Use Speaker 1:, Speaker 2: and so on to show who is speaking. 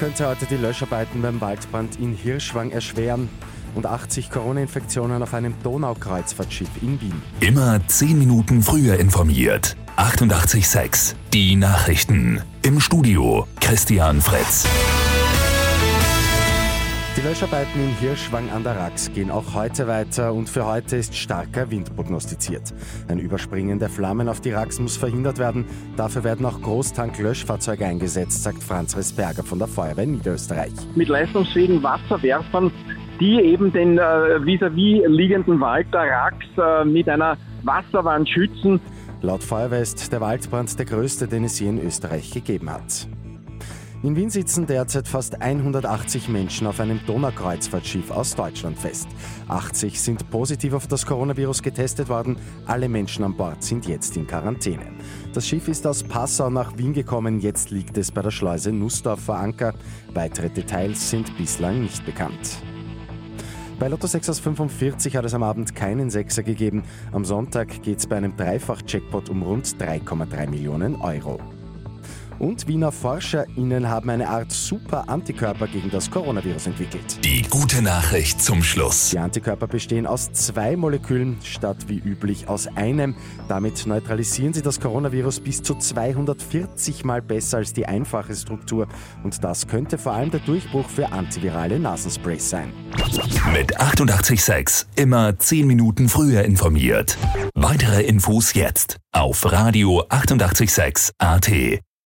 Speaker 1: könnte heute die Löscharbeiten beim Waldbrand in Hirschwang erschweren und 80 Corona-Infektionen auf einem Donaukreuzfahrtschiff in Wien.
Speaker 2: Immer 10 Minuten früher informiert. 88.6 Die Nachrichten. Im Studio Christian Fritz.
Speaker 1: Die Löscharbeiten in Hirschwang an der Rax gehen auch heute weiter und für heute ist starker Wind prognostiziert. Ein Überspringen der Flammen auf die Rax muss verhindert werden. Dafür werden auch Großtank-Löschfahrzeuge eingesetzt, sagt Franz Resberger von der Feuerwehr Niederösterreich.
Speaker 3: Mit leistungsfähigen Wasserwerfern, die eben den äh, vis-à-vis liegenden Wald der Rax äh, mit einer Wasserwand schützen.
Speaker 1: Laut Feuerwehr ist der Waldbrand der größte, den es je in Österreich gegeben hat. In Wien sitzen derzeit fast 180 Menschen auf einem Donaukreuzfahrtschiff aus Deutschland fest. 80 sind positiv auf das Coronavirus getestet worden. Alle Menschen an Bord sind jetzt in Quarantäne. Das Schiff ist aus Passau nach Wien gekommen. Jetzt liegt es bei der Schleuse Nussdorf vor Anker. Weitere Details sind bislang nicht bekannt. Bei Lotto 6 aus 45 hat es am Abend keinen Sechser gegeben. Am Sonntag geht es bei einem Dreifach-Jackpot um rund 3,3 Millionen Euro. Und Wiener ForscherInnen haben eine Art Super-Antikörper gegen das Coronavirus entwickelt.
Speaker 2: Die gute Nachricht zum Schluss.
Speaker 1: Die Antikörper bestehen aus zwei Molekülen statt wie üblich aus einem. Damit neutralisieren sie das Coronavirus bis zu 240 Mal besser als die einfache Struktur. Und das könnte vor allem der Durchbruch für antivirale Nasensprays sein.
Speaker 2: Mit 88.6 immer 10 Minuten früher informiert. Weitere Infos jetzt auf Radio 886 AT.